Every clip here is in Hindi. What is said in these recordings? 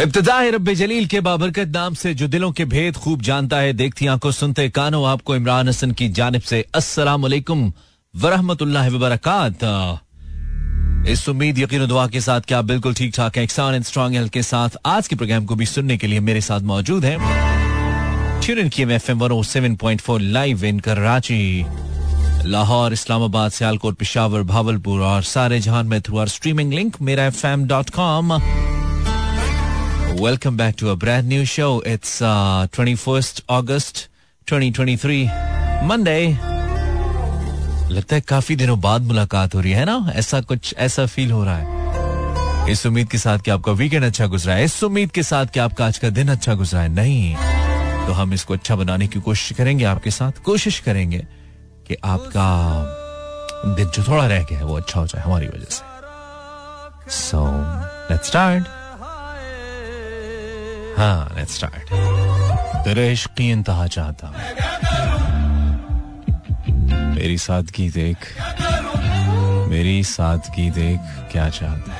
इब्तदा रब जलील के बाबरकत नाम से, जो दिलों के भेद खूब जानता है। देखती आँखों सुनते कानों, आपको इमरान हसन की जानब से अस्सलाम वालेकुम वरहमतुल्लाहि वबरकात। इस उम्मीद, यकीन दुआ के साथ क्या बिल्कुल ठीक ठाक है एक्सान एंड स्ट्रॉन्ग हेल्थ के साथ। आज के प्रोग्राम को भी सुनने के लिए मेरे साथ मौजूद हैं। ट्यून इन किए FM 107.4 live in Karachi Lahore, Islamabad, Sialkot, Peshawar, Bahawalpur और सारे जहान में through our streaming link Mera F M dot com welcome back to a brand new show it's twenty first August twenty twenty Monday लगता है काफ़ी दिनों बाद मुलाकात हो रही है ना? ऐसा कुछ, ऐसा फील हो रहा है। इस उम्मीद के साथ कि आपका वीकेंड अच्छा गुजरा है। इस उम्मीद के साथ कि आपका आज का दिन अच्छा गुजरा है। नहीं। तो हम इसको अच्छा बनाने की कोशिश करेंगे आपके साथ। कोशिश करेंगे कि आपका दिन जो थोड़ा रह गया है, वो अच्छा हो जाए हमारी वजह से। सो लेट्स स्टार्ट हाँ लेट्स स्टार्ट तेरे इश्क की इंतहा चाहता मेरी सादगी देख, मेरी सादगी देख क्या चाहता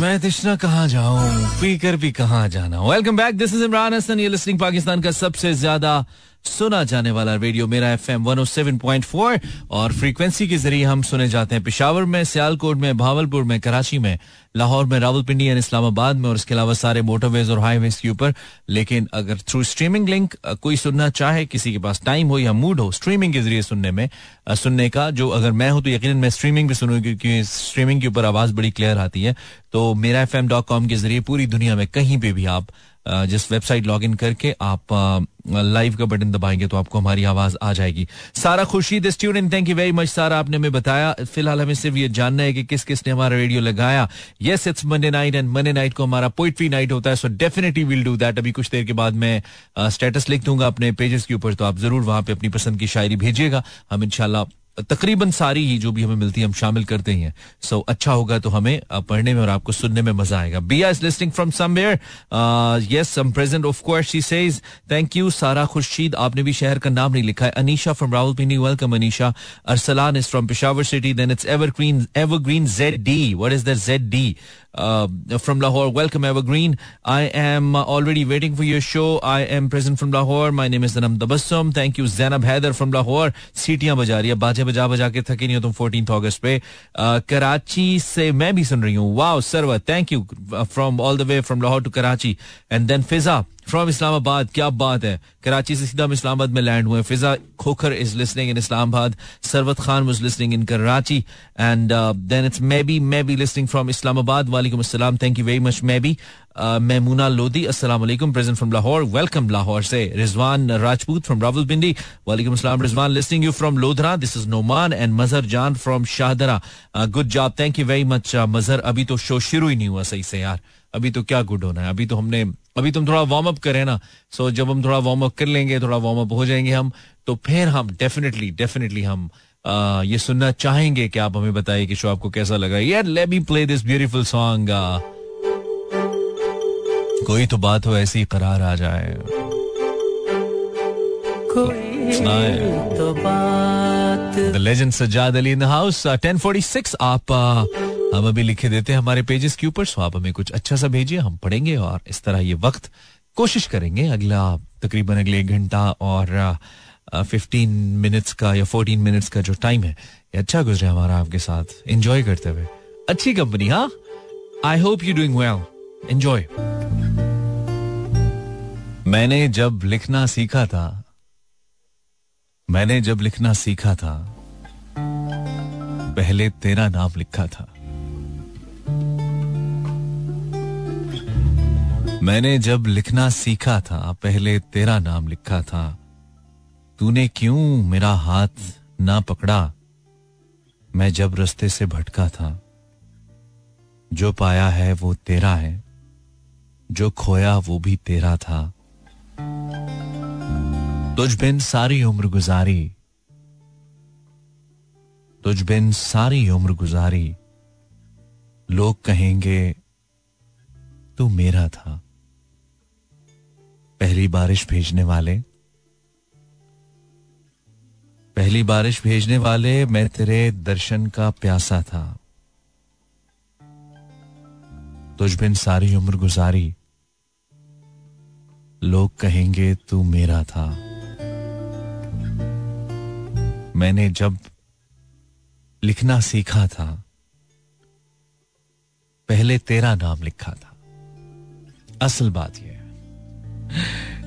मैं तिश्ना कहाँ जाऊँ पीकर भी कहाँ जाना। Welcome back this is Imran Hasan ये लिस्टिंग पाकिस्तान का सबसे ज़्यादा सुना जाने वाला radio Mera F M four और फ्रीक्वेंसी के ज़रिए हम सुने जाते हैं पिशावर में, सियालकोट में, भावलपुर में, कराची में, लाहौर में, रावलपिंडी एंड इस्लामाबाद में और इसके अलावा सारे मोटरवेज और हाईवेज के ऊपर। लेकिन अगर थ्रू स्ट्रीमिंग लिंक कोई सुनना चाहे, किसी के पास टाइम हो या मूड हो स्ट्रीमिंग के ज़रिए सुनने में सुनने का, जो अगर मैं हूँ तो यकीन मैं स्ट्रीमिंग भी सुनूँगी क्योंकि स्ट्रीमिंग के ऊपर आवाज़ बड़ी क्लियर आती है। तो मेरा एफ़ के ज़रिए पूरी दुनिया में कहीं पे भी आप जिस वेबसाइट लॉग इन करके आप लाइव का बटन दबाएँगे तो आपको हमारी आवाज़ आ जाएगी। Sara Khurshid student thank you very much Sara आपने हमें बताया। फ़िलहाल हमें सिर्फ़ ये जानना है कि किस किस ने हमारा रेडियो लगाया। Yes it's Monday night and Monday night को हमारा पोइट्री नाइट होता है so definitely will do that अभी कुछ देर के बाद मैं स्टेटस लिख दूँगा अपने पेजेस के ऊपर तो आप ज़रूर वहाँ पर अपनी पसंद की शायरी भेजिएगा। हम इंशाल्लाह तकरीबन सारी ही जो भी हमें मिलती है हम शामिल करते ही हैं। सो so, अच्छा होगा तो हमें पढ़ने में और आपको सुनने में मज़ा आएगा। Bia is listening from somewhere yes some present of course she says thank you Sara Khurshid आपने भी शहर का नाम नहीं लिखा है। Anisha from Rawalpindi welcome Anisha Arsalan is from Peshawar city then it's evergreen Z D what is that Z D from Lahore. Welcome, Evergreen. I am already waiting for your show. I am present from Lahore. My name is Zanam Tabassum. Thank you, Zainab Haider from Lahore. सीटियां बजा रही है बाजे बजा बजा के थकी नहीं हो तुम फोर्टीन अगस्त पे कराची से मैं भी सुन रही हूँ wow Sarwar thank you from all the way from Lahore to Karachi and then Fiza from Islamabad क्या बात है कराची से सीधा हम इस्लामाबाद में लैंड हुए Fiza Khokhar is listening in Islamabad Sarwat Khan was listening in Karachi and then it's maybe maybe listening from Islamabad वालेकुम अस्सलाम thank you very much maybe Memuna Lodhi अस्सलाम वालेकुम present from Lahore welcome Lahore से रिजवान राजपूत फ्रॉम रावलपिंडी वालेकुम अस्सलाम Rizwan listening you from Lodhra this is Noman and Mazhar Jan from Shahdara good job thank you very much Mazhar अभी तो शो शुरू ही नहीं हुआ सही से यार अभी तो क्या गुड होना है अभी तो हमने अभी तुम थोड़ा वार्म अप करें ना सो जब हम थोड़ा वार्म अप कर लेंगे थोड़ा वार्म अप हो जाएँगे हम तो फिर हम डेफिनेटली डेफिनेटली हम आ, ये सुनना चाहेंगे कि आप हमें बताइए कि शो आपको कैसा लगा। यार let me play this beautiful song कोई तो बात हो ऐसी करार आ जाए। कोई तो बात। The legend Sajjad Ali in the house 1046 आप हम अभी लिखे देते हैं हमारे पेजेस के ऊपर सो आप हमें कुछ अच्छा सा भेजिए, हम पढ़ेंगे और इस तरह ये वक्त कोशिश करेंगे अगला तकरीबन अगले एक घंटा और फिफ्टीन मिनट्स का या फोर्टीन मिनट्स का जो टाइम है, ये अच्छा गुजरे हमारा आपके साथ। एंजॉय करते हुए। अच्छी कंपनी हाँ? I hope you doing well enjoy मैंने जब लिखना सीखा था, मैंने जब लिखना सीखा था, पहले तेरा नाम लिखा था। मैंने जब लिखना सीखा था, पहले तेरा नाम लिखा था। तूने क्यों मेरा हाथ ना पकड़ा? मैं जब रस्ते से भटका था, जो पाया है वो तेरा है, जो खोया वो भी तेरा था। तुझ बिन सारी उम्र गुजारी, तुझ बिन सारी उम्र गुजारी, लोग कहेंगे, तू मेरा था। पहली बारिश भेजने वाले। पहली बारिश भेजने वाले, मैं तेरे दर्शन का प्यासा था। तुझ बिन सारी उम्र गुजारी। लोग कहेंगे, तू मेरा था। मैंने जब लिखना सीखा था, पहले तेरा नाम लिखा था। असल बात यह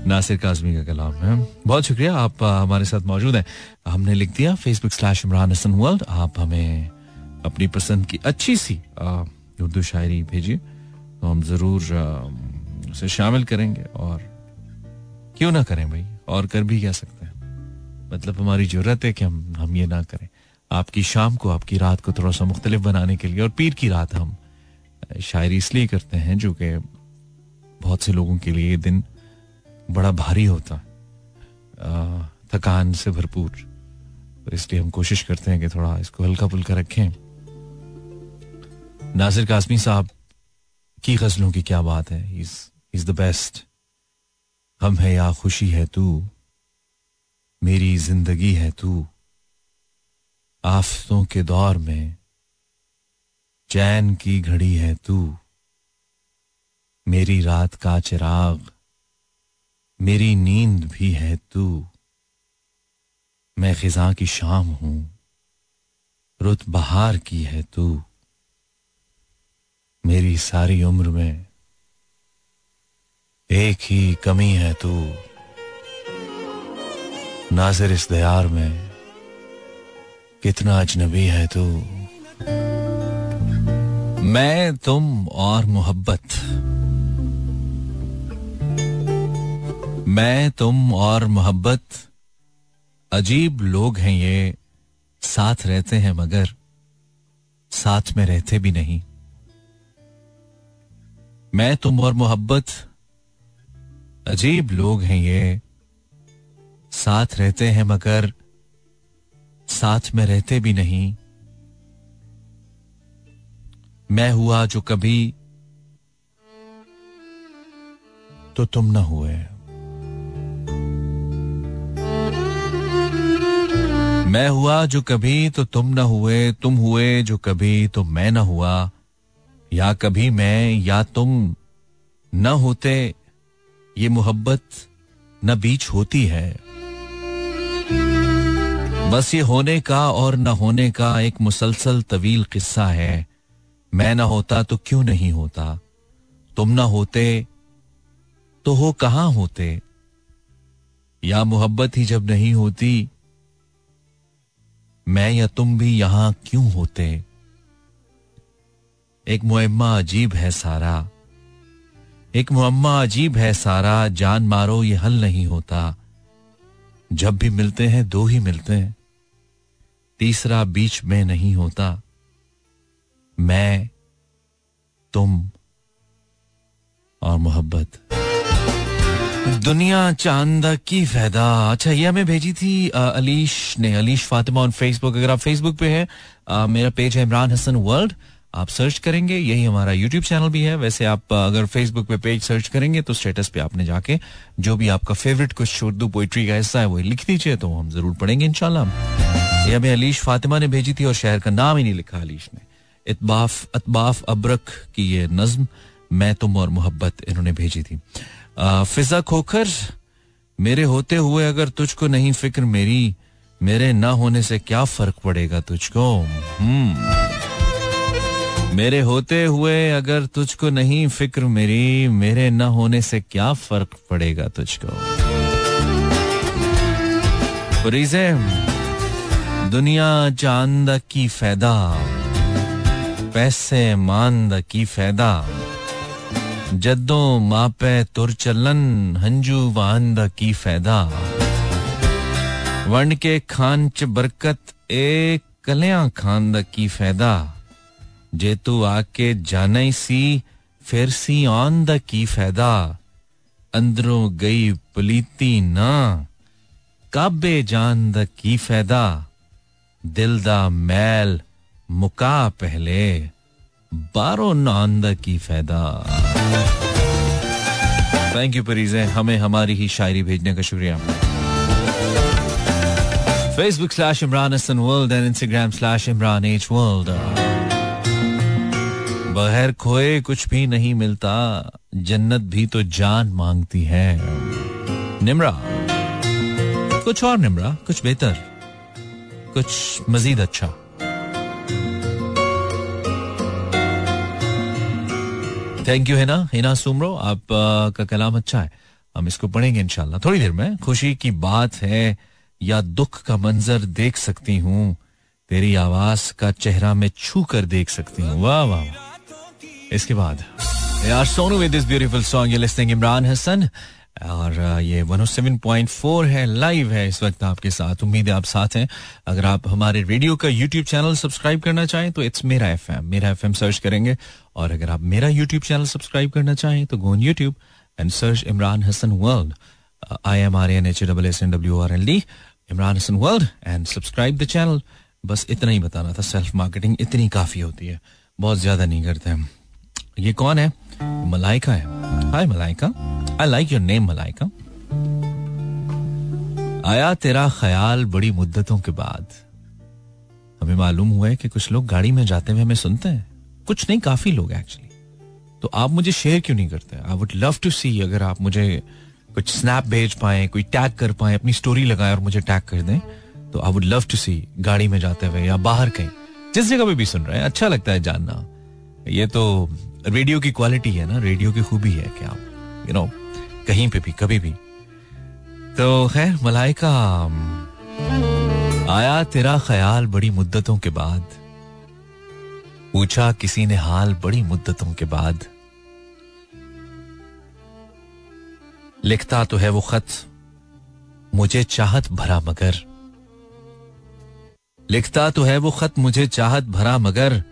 नासिर काजमी का कलाम है। बहुत शुक्रिया, आप हमारे साथ मौजूद हैं। हमने लिख दिया Facebook slash Imran Hasan world आप हमें अपनी पसंद की अच्छी सी उर्दू शायरी भेजिए तो हम ज़रूर उसे शामिल करेंगे और क्यों ना करें भाई, और कर भी क्या सकते हैं। मतलब हमारी ज़रूरत है कि हम हम ये ना करें। आपकी शाम को, आपकी रात को थोड़ा सा मुख्तलिफ़ बनाने के लिए और पीर की रात हम शायरी इसलिए करते हैं जो कि बहुत से लोगों के लिए ये दिन बड़ा भारी होता। थकान से भरपूर। तो इसलिए हम कोशिश करते हैं कि थोड़ा इसको हल्का फुल्का रखें। नासिर कासमी साहब, की गजलों की क्या बात है? इज़ द बेस्ट हम है या खुशी है तू। मेरी ज़िंदगी है तू। आफतों के दौर में चैन की घड़ी है तू। मेरी रात का चिराग मेरी नींद भी है तू। मैं खिजा की शाम हूँ। रुत बहार की है तू। मेरी सारी उम्र में एक ही कमी है तू। नाजिर इस दयार में कितना अजनबी है तू। मैं तुम और मोहब्बत। मैं, तुम और मोहब्बत, अजीब लोग हैं ये। साथ रहते हैं मगर साथ में रहते भी नहीं। मैं, तुम और मोहब्बत, अजीब लोग हैं ये। साथ रहते हैं मगर साथ में रहते भी नहीं। मैं हुआ जो कभी तो तुम न हुए। मैं हुआ जो कभी तो तुम न हुए, तुम हुए जो कभी तो मैं न हुआ। या कभी मैं, या तुम न होते, ये मोहब्बत न बीच होती है। बस ये होने का और न होने का एक मुसलसल तवील किस्सा है। मैं न होता तो क्यों नहीं होता? तुम न होते तो हो कहाँ होते? या मोहब्बत ही जब नहीं होती, मैं या तुम भी यहाँ क्यों होते? एक मुम्मा अजीब है सारा। एक मुम्मा अजीब है सारा, जान मारो ये हल नहीं होता। जब भी मिलते हैं, दो ही मिलते हैं। तीसरा बीच में नहीं होता। मैं, तुम और मोहब्बत। दुनिया चाँद की फैदा। अच्छा ये हमें भेजी थी अलीश ने। अलीश फातिमा ऑन फेसबुक अगर आप फेसबुक पे हैं मेरा पेज है इमरान हसन वर्ल्ड आप सर्च करेंगे, यही हमारा यूट्यूब चैनल भी है। वैसे आप अगर फेसबुक पे पेज सर्च करेंगे तो स्टेटस पे आपने जाके जो भी आपका फेवरेट कुछ उर्दू पोइट्री का हिस्सा है, वो लिख दीजिए तो हम ज़रूर पढ़ेंगे इनशाला ये हमें अलीश फातिमा ने भेजी थी और शहर का नाम ही नहीं लिखा अलीश ने। इतबाफ, अतबाफ अबरक की ये नज्म, मैं तुम और मोहब्बत इन्होंने भेजी थी। फिजा खोखर मेरे होते हुए अगर तुझको नहीं फ़िक्र मेरी, मेरे ना होने से क्या फ़र्क पड़ेगा तुझको? हम्म। मेरे होते हुए अगर तुझको नहीं फ़िक्र मेरी, मेरे ना होने से क्या फ़र्क पड़ेगा तुझको? दुनिया चाँद की फैदा, पैसे मांद की फैदा। जद्दों मापे तुर चलन, हंजू वांद की फैदा? वंड के खान च बरकत, ए कलियाँ खांद की फैदा? जे तू आके जाने सी, फिर सी आंद की फैदा? अंदरों गई पलीती ना, काबे जान द की फैदा? दिल दा मैल मुका पहले, बारो नांद की फैदा? थैंक यू परीज हमें हमारी ही शायरी भेजने का शुक्रिया। Facebook slash Imran Hasan world and Instagram slash Imran H world बगैर खोए कुछ भी नहीं मिलता, जन्नत भी तो जान मांगती है। निमरा, कुछ और निमरा, कुछ बेहतर, कुछ मजीद अच्छा। थैंक यू है ना हिना सुमरो आप का कलाम अच्छा है। हम इसको पढ़ेंगे इनशाला थोड़ी देर में खुशी की बात है या दुख का मंजर देख सकती हूँ, तेरी आवाज़ का चेहरा में छू कर देख सकती हूँ। वाह वाह इसके बाद, यार, Sonu with this beautiful song ये लिस्टिंग इमरान हसन और ये 107.4 है लाइव है इस वक्त आपके साथ। उम्मीद है आप साथ हैं। अगर आप हमारे रेडियो का यूट्यूब चैनल सब्सक्राइब करना चाहें तो इट्स मेरा एफ़ मेरा एफ़ सर्च करेंगे और अगर आप मेरा यूट्यूब चैनल सब्सक्राइब करना चाहें तो go YouTube and search Imran Hasan world I M R N H double S N W R L D Imran Hasan world and subscribe the channel बस इतना ही बताना था सेल्फ मार्केटिंग इतनी काफ़ी होती है। बहुत ज़्यादा नहीं करते हम। ये कौन है? मलाइका है। Hi Malaika. I like your name Malaika. आया तेरा ख्याल बड़ी मुद्दतों के बाद। हमें मालूम हुआ है कि कुछ लोग गाड़ी में जाते हुए हमें सुनते हैं। कुछ नहीं, काफ़ी लोग एक्चुअली तो आप मुझे शेयर क्यों नहीं करते? I would love to see अगर आप मुझे कुछ स्नैप भेज पाए, कोई टैग कर पाए, अपनी स्टोरी लगाए और मुझे टैग कर दें तो I would love to see गाड़ी में जाते हुए या बाहर कहीं। जिस जगह पे भी सुन रहे हैं अच्छा लगता है जानना। ये तो रेडियो की क्वालिटी है ना रेडियो की खूबी है क्या? यू नो कहीं पे भी, कभी भी। तो खैर, मलाइका, आया तेरा ख्याल बड़ी मुद्दतों के बाद। पूछा किसी ने हाल बड़ी मुद्दतों के बाद। लिखता तो है वो खत, मुझे चाहत भरा मगर। लिखता तो है वो खत, मुझे चाहत भरा मगर।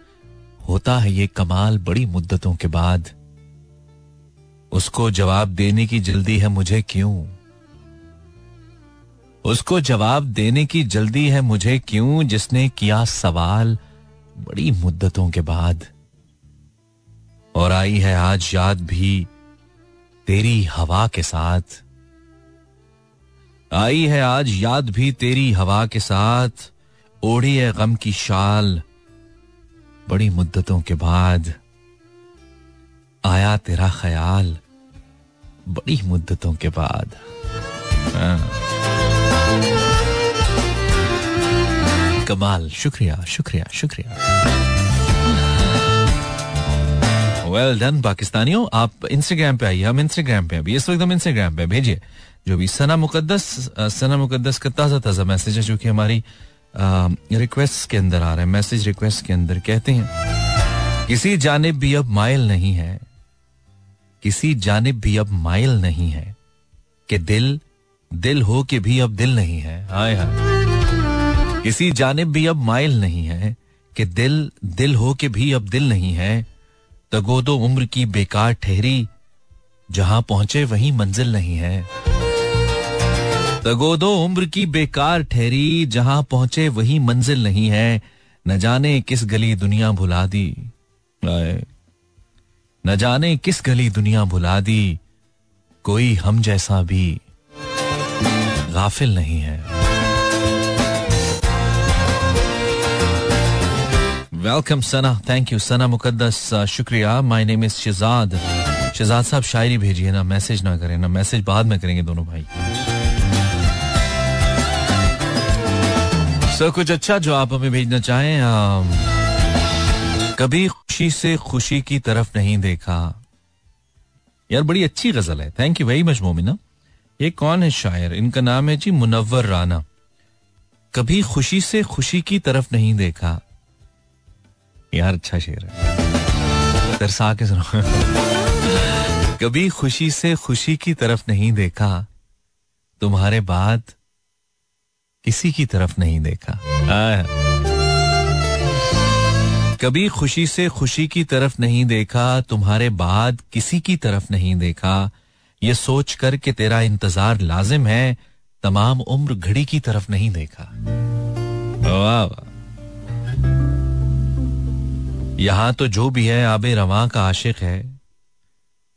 होता है ये कमाल बड़ी मुद्दतों के बाद। उसको जवाब देने की जल्दी है मुझे क्यों? उसको जवाब देने की जल्दी है मुझे क्यों, जिसने किया सवाल बड़ी मुद्दतों के बाद। और आई है आज याद भी तेरी हवा के साथ। आई है आज याद भी तेरी हवा के साथ। ओढ़ी है गम की शाल। बड़ी मुद्दतों के बाद। आया तेरा ख्याल। बड़ी मुद्दतों के बाद। हाँ। कमाल। शुक्रिया शुक्रिया शुक्रिया। वेल डन पाकिस्तानियों। आप इंस्टाग्राम पे आइए, हम इंस्टाग्राम पे अभी इस वक्त हम इंस्टाग्राम पे भेजिए। जो भी सना मुकद्दस सना मुकद्दस का ताज़ा ताज़ा मैसेज है, जो कि हमारी रिक्वेस्ट के अंदर आ रहा है। मैसेज रिक्वेस्ट के अंदर कहते हैं, किसी जानब भी अब माइल नहीं है। किसी जानब भी अब माइल नहीं है कि दिल दिल हो के भी अब दिल नहीं है। हाय हाय। किसी जानब भी अब माइल नहीं है, कि दिल दिल हो के भी अब दिल नहीं है। तगोदो उम्र की बेकार ठहरी, जहाँ पहुँचे वहीं मंजिल नहीं है। तगोदो उम्र की बेकार ठहरी, जहाँ पहुँचे वही मंजिल नहीं है। न जाने किस गली दुनिया भुला दी। न जाने किस गली दुनिया भुला दी। कोई हम जैसा भी गाफिल नहीं है। Welcome Sana thank you Sana Muqaddas शुक्रिया my name is Shahzad Shahzad साहब शायरी भेजिए ना मैसेज ना करें ना मैसेज बाद में करेंगे दोनों भाई। सर so, कुछ अच्छा जो आप हमें भेजना चाहें आ, कभी खुशी से खुशी की तरफ़ नहीं देखा। यार बड़ी अच्छी गज़ल है। Thank you very much Momina ये कौन है शायर? इनका नाम है जी मुनव्वर राना कभी खुशी से खुशी की तरफ़ नहीं देखा। यार अच्छा शेर है। तरसा के सुनो। कभी खुशी से खुशी की तरफ़ नहीं देखा, तुम्हारे बाद किसी की तरफ़ नहीं देखा। कभी खुशी से खुशी की तरफ़ नहीं देखा, तुम्हारे बाद किसी की तरफ़ नहीं देखा। ये सोच कर कि तेरा इंतज़ार लाजिम है, तमाम उम्र घड़ी की तरफ़ नहीं देखा। वाह वाह। यहाँ तो जो भी है, आबे रवा का आशिक है।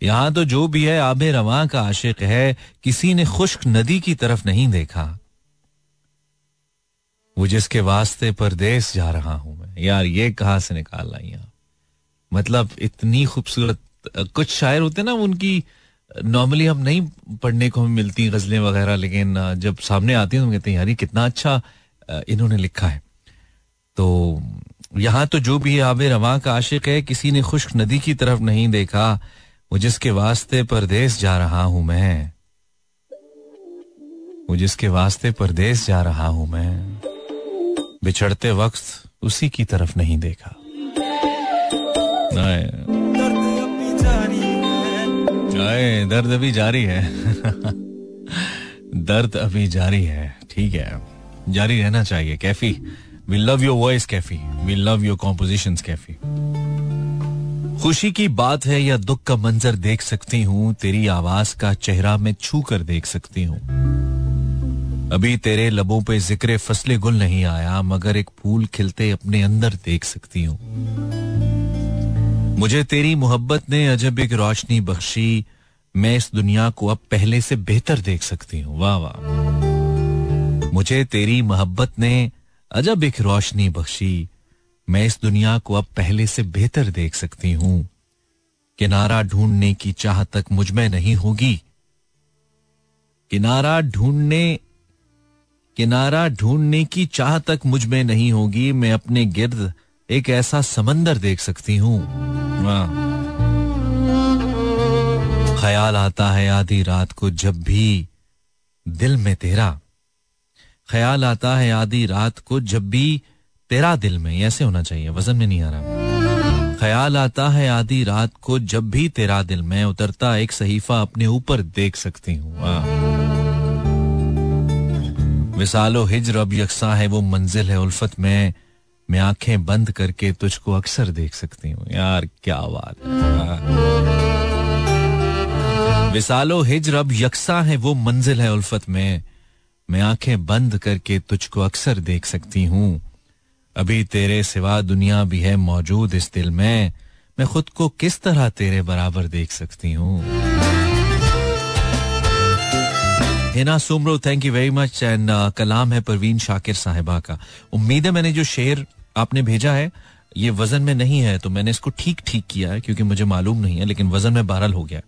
यहाँ तो जो भी है, आबे रवा का आशिक है। किसी ने खुश्क नदी की तरफ़ नहीं देखा। वो जिसके वास्ते परदेश जा रहा हूँ मैं। यार, ये कहा से निकाल लाई मतलब इतनी खूबसूरत, कुछ शायर होते ना, उनकी नॉर्मली हम नहीं पढ़ने को हमें मिलती गजलें वगैरह, लेकिन जब सामने आती हैं तो कहते हैं, यार कितना अच्छा इन्होंने लिखा है। तो यहाँ तो जो भी आबे रवा का आशिक है, किसी ने खुश्क नदी की तरफ़ नहीं देखा। वो जिसके वास्ते परदेश जा रहा हूँ मैं। वो जिसके वास्ते परदेश जा रहा हूँ मैं। बिछड़ते वक्त उसी की तरफ़ नहीं देखा। दर्द अभी जारी है। दर्द अभी जारी है, ठीक है। जारी रहना चाहिए, Kaifi. We love your voice Kaifi we love your composition Kaifi खुशी की बात है या दुख का मंजर देख सकती हूँ, तेरी आवाज़ का चेहरा मैं छू कर देख सकती हूँ। अभी तेरे लबों पे ज़िक्र फसले गुल नहीं आया, मगर एक फूल खिलते अपने अंदर देख सकती हूँ। मुझे तेरी मोहब्बत ने अजब एक रोशनी बख्शी, मैं इस दुनिया को अब पहले से बेहतर देख सकती हूँ। वाह वाह। मुझे तेरी मोहब्बत ने अजब एक रोशनी बख्शी। मैं इस दुनिया को अब पहले से बेहतर देख सकती हूँ। किनारा ढूँढने की चाह तक मुझमें नहीं होगी। किनारा ढूँढने किनारा ढूँढने की चाह तक मुझमें नहीं होगी। मैं अपने गिर्द एक ऐसा समंदर देख सकती हूँ। ख्याल आता है आधी रात को जब भी दिल में तेरा। ख्याल आता है आधी रात को जब भी तेरा दिल में, ऐसे होना चाहिए, वज़न में नहीं आ रहा। ख्याल आता है आधी रात को जब भी तेरा दिल में उतरता, एक सहीफा अपने ऊपर देख सकती हूँ। विसालो हिजर अब यकसा है, वो मंजिल है उल्फत में, मैं आँखें बंद करके तुझको अक्सर देख सकती हूँ। यार, क्या बात विसालो हिजर अब यकसा है, वो मंजिल है उल्फत में मैं आँखें बंद करके तुझको अक्सर देख सकती हूँ। अभी तेरे सिवा दुनिया भी है मौजूद इस दिल में। मैं खुद को किस तरह तेरे बराबर देख सकती हूँ? Hina Soomro thank you very much and कलाम है परवीन शाकिर साहिबा का। उम्मीद है मैंने जो शेर आपने भेजा है, ये वज़न में नहीं है तो मैंने इसको ठीक ठीक किया है, क्योंकि मुझे मालूम नहीं है, लेकिन वज़न में बहरल हो गया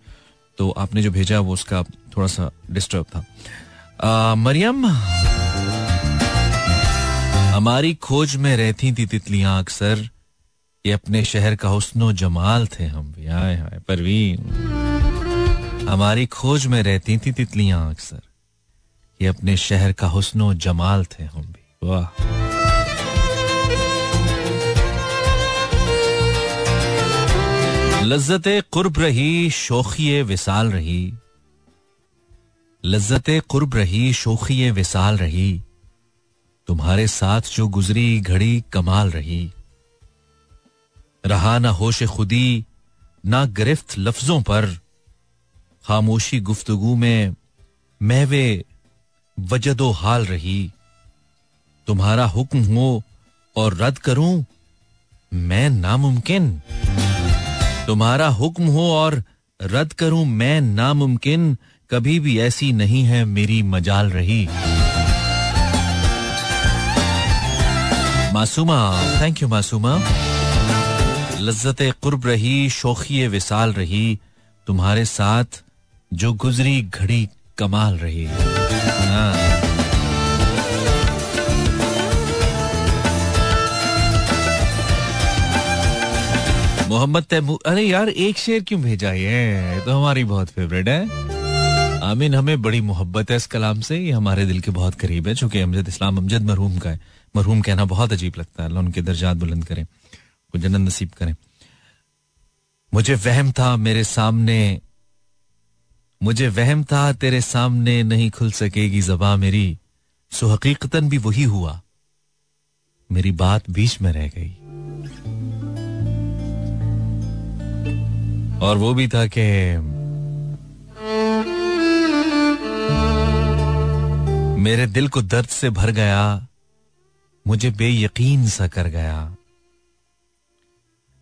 तो आपने जो भेजा, वो उसका थोड़ा सा डिस्टर्ब था। मरियम, हमारी खोज में रहती थी तितलियाँ अक्सर। ये अपने शहर का हुस्नो जमाल थे हम। भी आए हाय, परवीन। हमारी खोज में रहती थी तितलियाँ अक्सर। ये अपने शहर का हुस्नो जमाल थे हम भी। वाह। लज्जत कुर्ब रही शोखी विसाल रही। लज्जत कुर्ब रही शोखी विसाल रही। तुम्हारे साथ जो गुजरी, घड़ी कमाल रही। रहा ना होश खुदी, ना गिरफ्त लफ्जों पर। खामोशी गुफ्तगु में महवे वजदो हाल रही। तुम्हारा हुक्म हो और रद्द करूँ, मैं नामुमकिन। तुम्हारा हुक्म हो और रद्द करूँ, मैं नामुमकिन। कभी भी ऐसी नहीं है मेरी मजाल रही। Masooma thank you Masooma. लज्जत कुर्ब रही, शोखी विसाल रही, तुम्हारे साथ जो गुजरी घड़ी कमाल रही। हाँ। मोहम्मद तैमूर अरे यार, एक शेर क्यों भेजा ये? तो हमारी बहुत फेवरेट है। आमीन, हमें बड़ी मोहब्बत है इस कलाम से। ये हमारे दिल के बहुत करीब है, चूँकि अमजद इस्लाम अमजद मरहूम का है। मरहूम कहना बहुत अजीब लगता है। अल्लाह उनके दर्जात बुलंद करें जन्नत नसीब करें। मुझे वहम था मेरे सामने, मुझे वहम था तेरे सामने नहीं खुल सकेगी जबा मेरी। सो हकीकतन भी वही हुआ। मेरी बात बीच में रह गई। और वो भी था कि मेरे दिल को दर्द से भर गया, मुझे बेयकीन सा कर गया।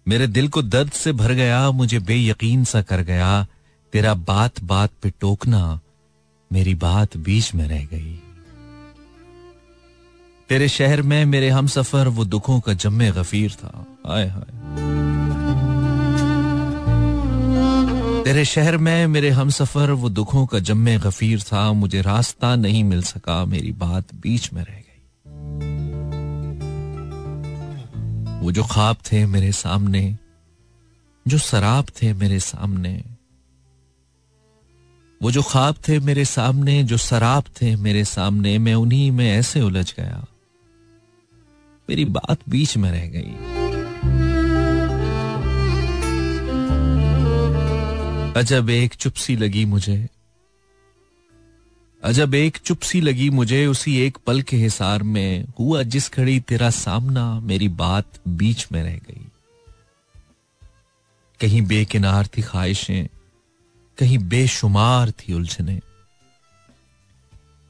मेरे दिल को दर्द से भर गया, मुझे बेयकीन सा कर गया। तेरा बात बात पे टोकना, मेरी बात बीच में रह गई। तेरे शहर में मेरे हम सफ़र वो दुखों का जम्मे गफीर था। आए हाय तेरे शहर में मेरे हम सफ़र वो दुखों का जम्मे गफीर था, मुझे रास्ता नहीं मिल सका, मेरी बात बीच में रह गई। वो जो ख्वाब थे मेरे सामने, जो शराब थे मेरे सामने, वो जो ख्वाब थे मेरे सामने, जो शराब थे मेरे सामने, मैं उन्हीं में ऐसे उलझ गया। मेरी बात बीच में रह गई। अजब एक चुपसी लगी मुझे। अजब एक चुपसी लगी मुझे उसी एक पल के हिसार में। हुआ जिस घड़ी तेरा सामना मेरी बात बीच में रह गई। कहीं बेकिनार थी ख्वाहिशें, कहीं बेशुमार थी उलझने।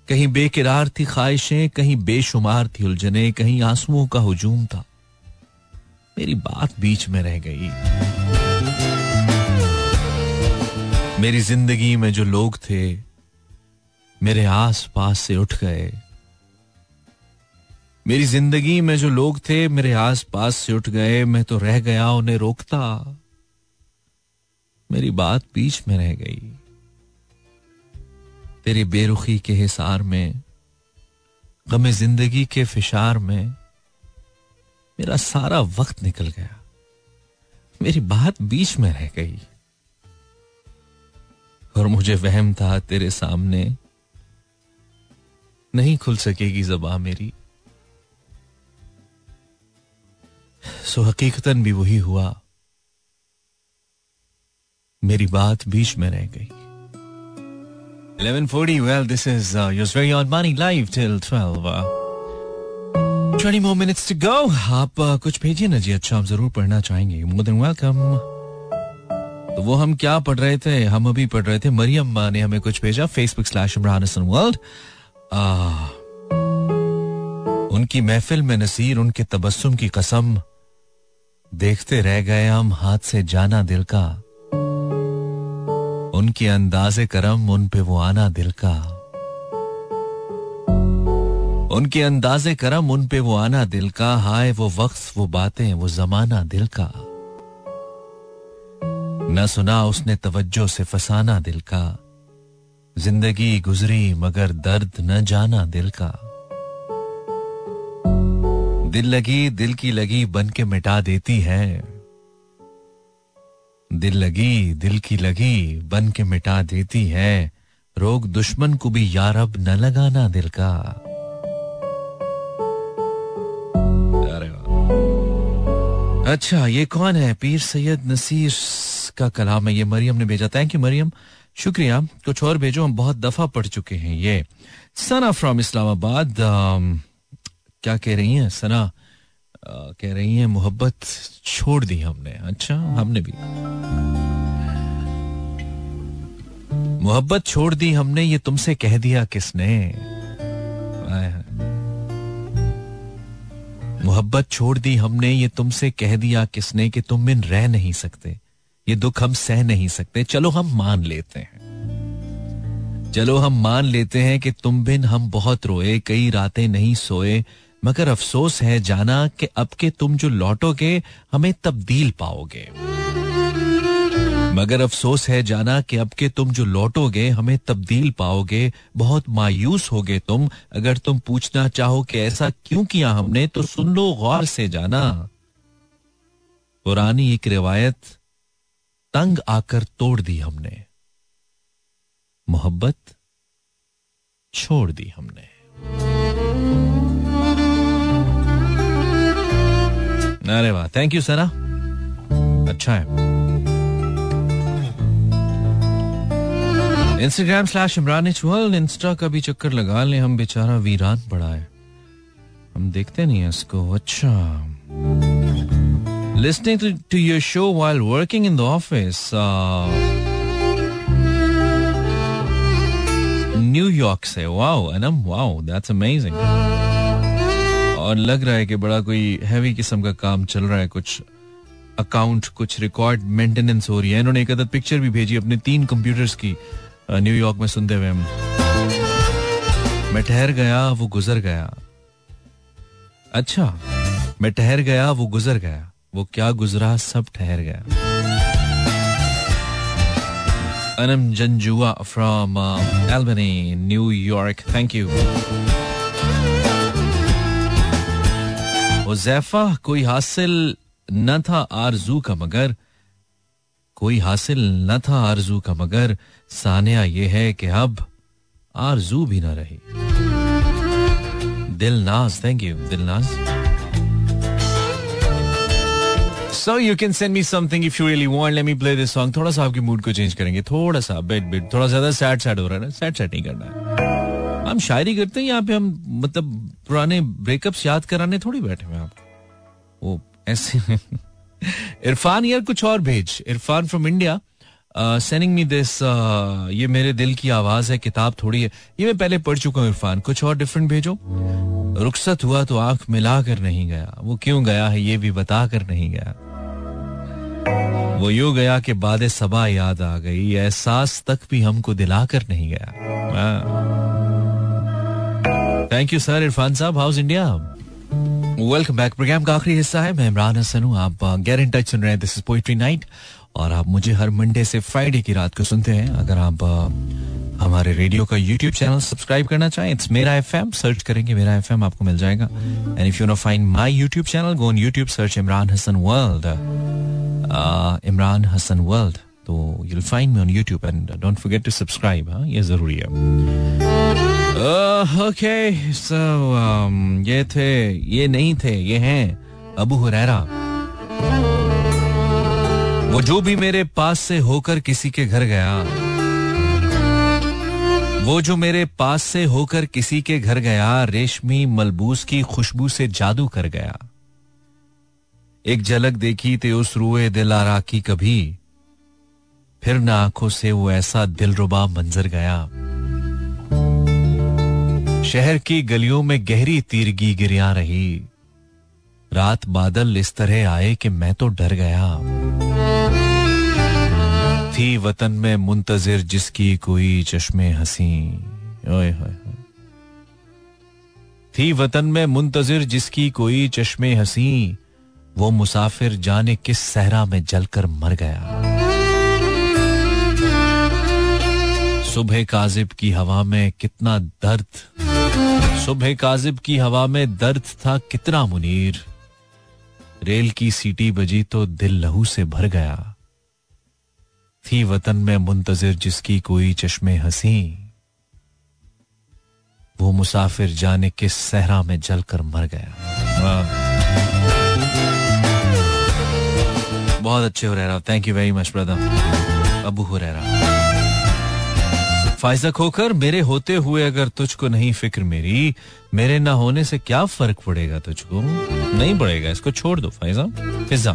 कहीं बेकिरार थी ख्वाहिशें, कहीं बेशुमार थी उलझने, कहीं आंसुओं का हुजूम था। मेरी बात बीच में रह गई। मेरी ज़िंदगी में जो लोग थे, मेरे आस पास से उठ गए। मेरी ज़िंदगी में जो लोग थे, मेरे आस पास से उठ गए। मैं तो रह गया, उन्हें रोकता। मेरी बात बीच में रह गई। तेरी बेरुखी के हिसार में, गमे ज़िंदगी के फिशार में, मेरा सारा वक्त निकल गया। मेरी बात बीच में रह गई। और मुझे वहम था तेरे सामने। नहीं खुल सकेगी जबा मेरी। सो हकीकतन भी वही हुआ। मेरी बात बीच में रह गई। 1140 well this is uh, your very own money live till 12 uh, 20 more minutes to go. आप uh, कुछ भेजिए ना जी अच्छा आप ज़रूर पढ़ना चाहेंगे। मोर देन वेलकम तो वो हम क्या पढ़ रहे थे? हम अभी पढ़ रहे थे मरियम ने हमें कुछ भेजा Facebook slash Imran Hasan world उनकी महफिल में नसीर, उनके तबस्सुम की कसम, देखते रह गए हम, हाथ से जाना दिल का। उनके अंदाजे करम, उन पे वो आना दिल का। उनके अंदाजे करम, उन पे वो आना दिल का। हाय, वो वक्त, वो बातें, वो जमाना दिल का। न सुना उसने तवज्जो से फसाना दिल का। ज़िंदगी गुजरी मगर दर्द न जाना दिल का। दिल लगी, दिल की लगी बन के मिटा देती है। दिल लगी, दिल की लगी बन के मिटा देती है। रोग दुश्मन को भी यारब न लगाना दिल का। अच्छा ये कौन है? पीर सैयद नसीर का कलाम है ये मरियम ने भेजा। Thank you Mariam. शुक्रिया। कुछ और भेजो हम बहुत दफ़ा पढ़ चुके हैं ये। सना फ्रॉम इस्लामाबाद क्या कह रही हैं? सना आ, कह रही हैं मोहब्बत छोड़ दी हमने। अच्छा हमने भी। मोहब्बत छोड़ दी हमने ये तुमसे कह दिया किसने? मोहब्बत छोड़ दी हमने, ये तुमसे कह दिया किसने कि तुम बिन रह नहीं सकते। ये दुख हम सह नहीं सकते। चलो हम मान लेते हैं। चलो हम मान लेते हैं कि तुम बिन हम बहुत रोए, कई रातें नहीं सोए। मगर अफसोस है जाना कि अब के तुम जो लौटोगे, हमें तब्दील पाओगे। मगर अफसोस है जाना कि अब के तुम जो लौटोगे, हमें तब्दील पाओगे, बहुत मायूस होगे तुम। अगर तुम पूछना चाहो कि ऐसा क्यों किया हमने तो सुन लो, गौर से जाना। पुरानी एक रिवायत, तंग आकर तोड़ दी हमने। मोहब्बत छोड़ दी हमने। अरे वाह थैंक यू सना अच्छा है। इंस्टाग्राम स्लैश इमरान इंस्टा का भी चक्कर लगा ले। हम बेचारा वीरान पड़ा है। हम देखते नहीं है इसको। अच्छा। To, to your show while working in the office. New York से। Wow Anam wow that's amazing और लग रहा है कि बड़ा कोई हैवी किस्म का काम चल रहा है। कुछ अकाउंट कुछ रिकॉर्ड मेंटेनेंस हो रही है। इन्होंने एक अदद पिक्चर भी भेजी अपने तीन कंप्यूटर्स की। न्यूयॉर्क में सुनते हुए मैं ठहर गया वो गुजर गया अच्छा मैं ठहर गया वो गुजर गया वो क्या गुजरा सब ठहर गया Janjua from uh, Albany, New York. Thank you. कोई हासिल न था आरज़ू का मगर कोई हासिल न था आरज़ू का, मगर सानिया ये है कि अब आरज़ू भी ना रही। दिल नाज thank you Dilnaz so you can send me something if you really want let me play this song थोड़ा सा आपके मूड को चेंज करेंगे। थोड़ा सा बिट बिट थोड़ा ज़्यादा सैड सैड हो रहा है ना? सैड सैड नहीं करना है। हम शायरी करते हैं, यहाँ पे हम मतलब पुराने ब्रेकअप्स याद कराने थोड़ी बैठे हुए आप। वो ऐसे इरफान, यार कुछ और भेज। Irfan from India sending me this ये मेरे दिल की आवाज़ है, किताब थोड़ी है। ये मैं पहले पढ़ चुका हूँ इरफान। कुछ और डिफरेंट भेजो। रुखसत हुआ तो आँख मिला कर नहीं गया। वो क्यों गया है, ये भी बता कर नहीं गया। वो यू गया कि बाद सबा याद आ गई। एहसास तक भी हमको दिलाकर नहीं गया। थैंक यू सर इरफान साहब। House India welcome back program का आखिरी हिस्सा है। मैं इमरान हसन हूँ। आप गैर इन टच सुन रहे हैं दिस इज़ पोइट्री नाइट और आप मुझे हर मंडे से फ्राइडे की रात को सुनते हैं। अगर आप हमारे रेडियो का यूट्यूब चैनल सब्सक्राइब करना चाहें इट्स मेरा एफ़एम सर्च करेंगे मेरा एफ़ आपको मिल जाएगा। And if you know find my YouTube channel go on YouTube search Imran Hasan world Imran Hasan world तो you'll find me on YouTube and don't forget to subscribe हाँ ये ज़रूरी है। ओके सो ये थे, ये नहीं थे, ये हैं अबू हुरैरा। वो जो भी मेरे पास से होकर किसी के घर गया, वो जो मेरे पास से होकर किसी के घर गया, रेशमी मलबूस की खुशबू से जादू कर गया। एक झलक देखी ते उस रुए दिल आरा की कभी, फिर ना आँखों से वो ऐसा दिलरुबा मंजर गया। शहर की गलियों में गहरी तीरगी गिरिया रही। रात बादल इस तरह आए कि मैं तो डर गया। थी वतन में मुंतजिर जिसकी कोई चश्मे हसी। ओए थी वतन में मुंतजिर जिसकी कोई चश्मे हसी। वो मुसाफिर जाने किस सहरा में जलकर मर गया। सुबह काजिब की हवा में कितना दर्द सुबह काजिब की हवा में दर्द था कितना मुनीर। रेल की सीटी बजी तो दिल लहू से भर गया। थी वतन में मुंतजिर जिसकी कोई चश्मे हसी। वो मुसाफिर जाने किस सहरा में जलकर मर गया। बहुत अच्छे हो रहा thank you very much brother Abu हो रहा फायजा खोकर, मेरे होते हुए अगर तुझको नहीं फ़िक्र मेरी, मेरे ना होने से क्या फ़र्क पड़ेगा तुझको? नहीं पड़ेगा, इसको छोड़ दो फायजा। फिजा।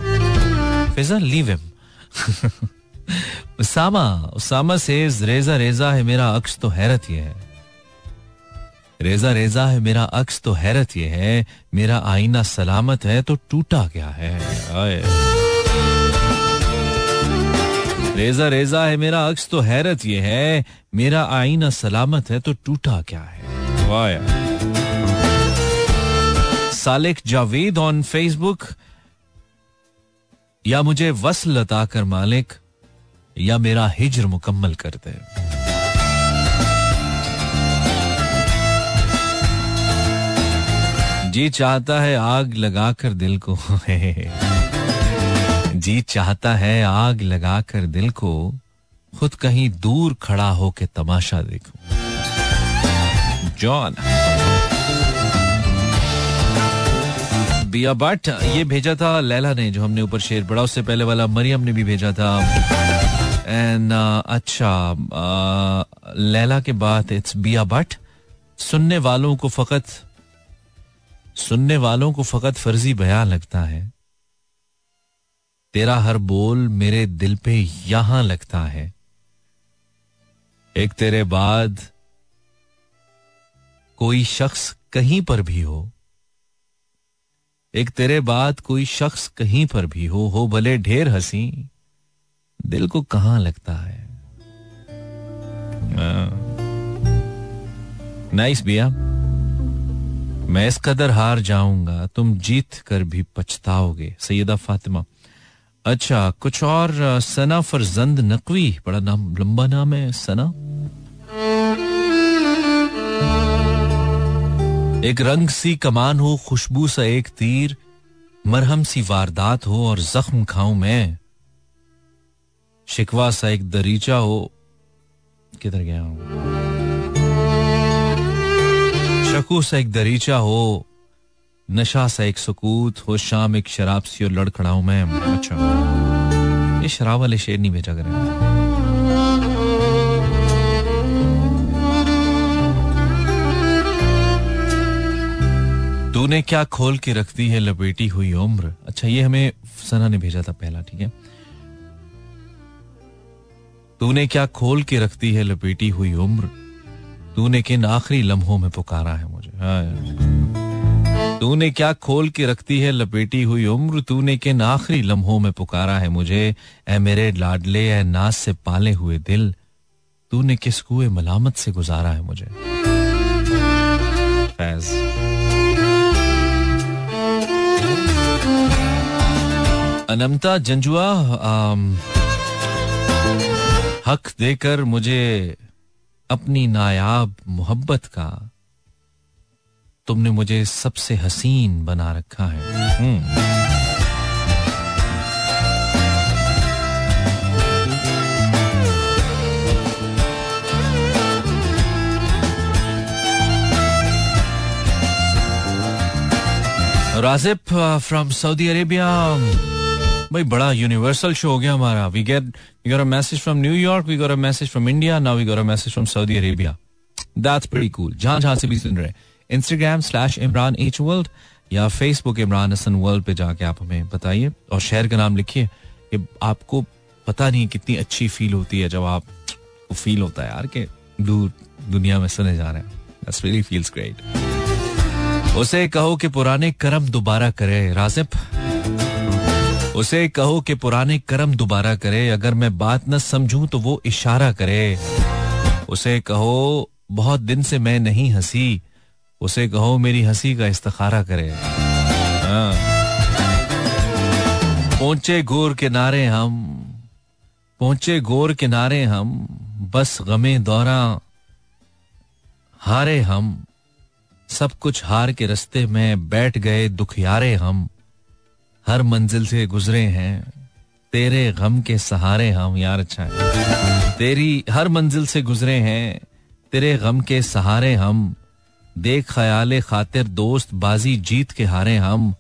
फिजा लीव हिम उसामा उसामा से रेजा रेजा है मेरा अक्स तो हैरत ये है। रेजा रेजा है मेरा अक्स तो हैरत ये है, मेरा आईना सलामत है तो टूटा क्या है। आए। रेजा रेजा है, मेरा अक्स तो हैरत ये है, मेरा आईना सलामत है तो टूटा क्या है? सालिक जावेद ऑन फेसबुक या मुझे वसल लता कर मालिक, या मेरा हिजर मुकम्मल कर दे। जी चाहता है आग लगाकर दिल को। जी चाहता है आग लगाकर दिल को खुद कहीं दूर खड़ा हो के तमाशा देखूँ। जॉन। बिया बट ये भेजा था लैला ने जो हमने ऊपर शेर पढ़ा उससे पहले वाला मरियम ने भी भेजा था। एंड uh, अच्छा uh, लैला के बाद इट्स बिया बट सुनने वालों को फकत सुनने वालों को फकत फर्जी बयान लगता है। तेरा हर बोल मेरे दिल पे यहाँ लगता है। एक तेरे बाद कोई शख्स कहीं पर भी हो। एक तेरे बाद कोई शख्स कहीं पर भी हो हो भले ढेर हँसी, दिल को कहाँ लगता है? नाइस बिया। मैं इस कदर हार जाऊँगा, तुम जीत कर भी पछताओगे। सैयदा फातिमा अच्छा कुछ और सना फरजंद नकवी, बड़ा नाम, लंबा नाम है सना। एक रंग सी कमान हो, खुशबू सा एक तीर, मरहम सी वारदात हो और जख्म खाऊं मैं। शिकवा सा एक दरीचा हो, किधर गया हूँ? शकू सा एक दरीचा हो नशा सा एक सुकूत हो शाम एक शराब सी और लड़खड़ाऊं मैं। अच्छा। ये शराब वाले शेर नहीं भेजा करें तूने क्या खोल के रख दी है लपेटी हुई उम्र? अच्छा ये हमें सना ने भेजा था पहला, ठीक है? तूने क्या खोल के रख दी है लपेटी हुई उम्र? तूने किन आखिरी लम्हों में पुकारा है मुझे? हाँ। तूने क्या खोल के रखती है लपेटी हुई उम्र? तूने किन आखिरी लम्हों में पुकारा है मुझे। ए मेरे लाडले ए नाज से पाले हुए दिल। तूने किस कुए मलामत से गुजारा है मुझे? अनमता, जंजुआ हक देकर मुझे अपनी नायाब मोहब्बत का तुमने मुझे सबसे हसीन बना रखा है। हम्म। राजिब फ्रॉम सऊदी अरेबिया भाई, बड़ा यूनिवर्सल शो हो गया हमारा। We get we got a message from New York we got a message from India now we got a message from Saudi Arabia that's pretty cool जहाँ जहाँ से भी सुन रहे Instagram slash Imran H world या फेसबुक इमरान हसन वर्ल्ड पे जाके आप हमें बताइए और शहर का नाम लिखिए कि आपको पता नहीं कितनी अच्छी फील होती है जब आप फील होता है यार के दूर दुनिया में सुने जा रहे हैं। रियली फील्स ग्रेट उसे कहो कि पुराने कर्म दोबारा करे, राजिब। उसे कहो कि पुराने कर्म दोबारा करे, अगर मैं बात न समझूं तो वो इशारा करे। उसे कहो, बहुत दिन से मैं नहीं हँसी उसे कहो, मेरी हँसी का इस्तारा करे हाँ। पहुँचे गोर किनारे हम, पहुँचे गोर किनारे हम, बस गमे दौरा, हारे हम, सब कुछ हार के रस्ते में बैठ गए दुखियारे हम, हर मंजिल से गुजरे हैं, तेरे गम के सहारे हम, यार अच्छा है तेरी हर मंजिल से गुजरे हैं, तेरे गम के सहारे हम देख ख्याल खातिर दोस्त बाजी जीत के हारे हम।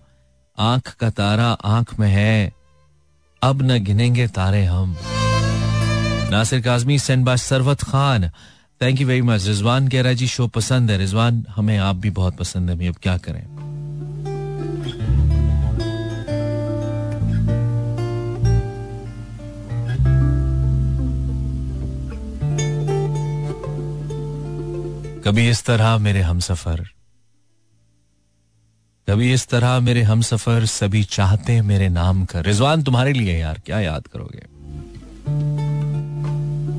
आँख का तारा आँख में है। अब न गिनेंगे तारे हम। Nasir Kazmi send by Sarwat Khan. Thank you very much Rizwan कह रहा है, जी, शो पसंद है। रिजवान, हमें आप भी बहुत पसंद है। अब क्या करें? कभी इस तरह मेरे हम सफ़र कभी इस तरह मेरे हम सफ़र सभी चाहते मेरे नाम कर। रिजवान, तुम्हारे लिए यार, क्या याद करोगे?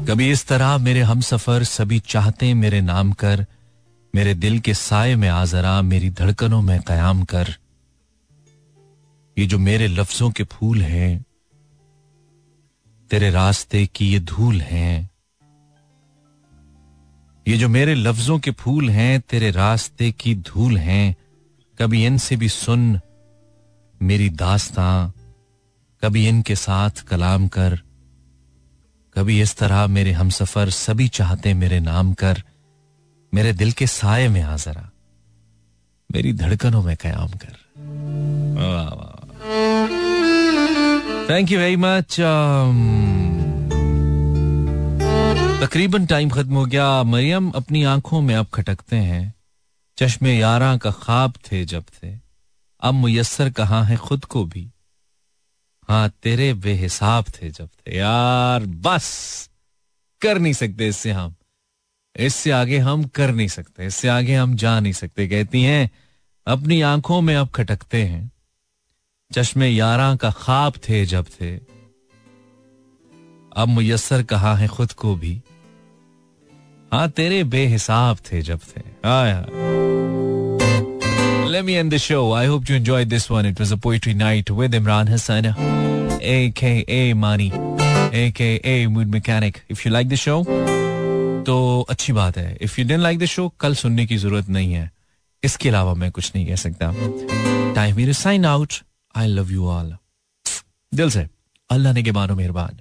कभी इस तरह मेरे हम सफ़र सभी चाहते मेरे नाम कर, मेरे दिल के साय में आ जरा मेरी धड़कनों में कयाम कर। ये जो मेरे लफ्जों के फूल हैं, तेरे रास्ते की ये धूल हैं ये जो मेरे लफ्जों के फूल हैं, तेरे रास्ते की धूल हैं, कभी इनसे भी सुन मेरी दास्तां, कभी इनके साथ कलाम कर, कभी इस तरह मेरे हम सफ़र सभी चाहते मेरे नाम कर, मेरे दिल के साय में आ जरा, मेरी धड़कनों में कयाम कर। थैंक यू वेरी मच तकरीबन टाइम खत्म हो गया। मरियम अपनी आँखों में अब खटकते हैं। चश्मे यारा का ख्वाब थे जब थे अब मुयसर कहा है खुद को भी। हाँ तेरे बेहिसाब थे जब थे यार, बस! कर नहीं सकते इससे हम। इससे आगे हम कर नहीं सकते। इससे आगे हम जा नहीं सकते। कहती हैं, अपनी आँखों में अब खटकते हैं। चश्मे यारा का ख्वाब थे जब थे अब मुयसर कहा है खुद को भी। हाँ तेरे बेहिसाब थे जब थे Let me end the show. I hope you enjoyed this one. It was a poetry night with Imran Hassan. A K A mood mechanic if you like the show तो अच्छी बात है। If you don't like the show कल सुनने की ज़रूरत नहीं है। इसके अलावा मैं कुछ नहीं कह सकता। Time sign out I love you all दिल से। अल्लाह ने के मानो मेहरबान।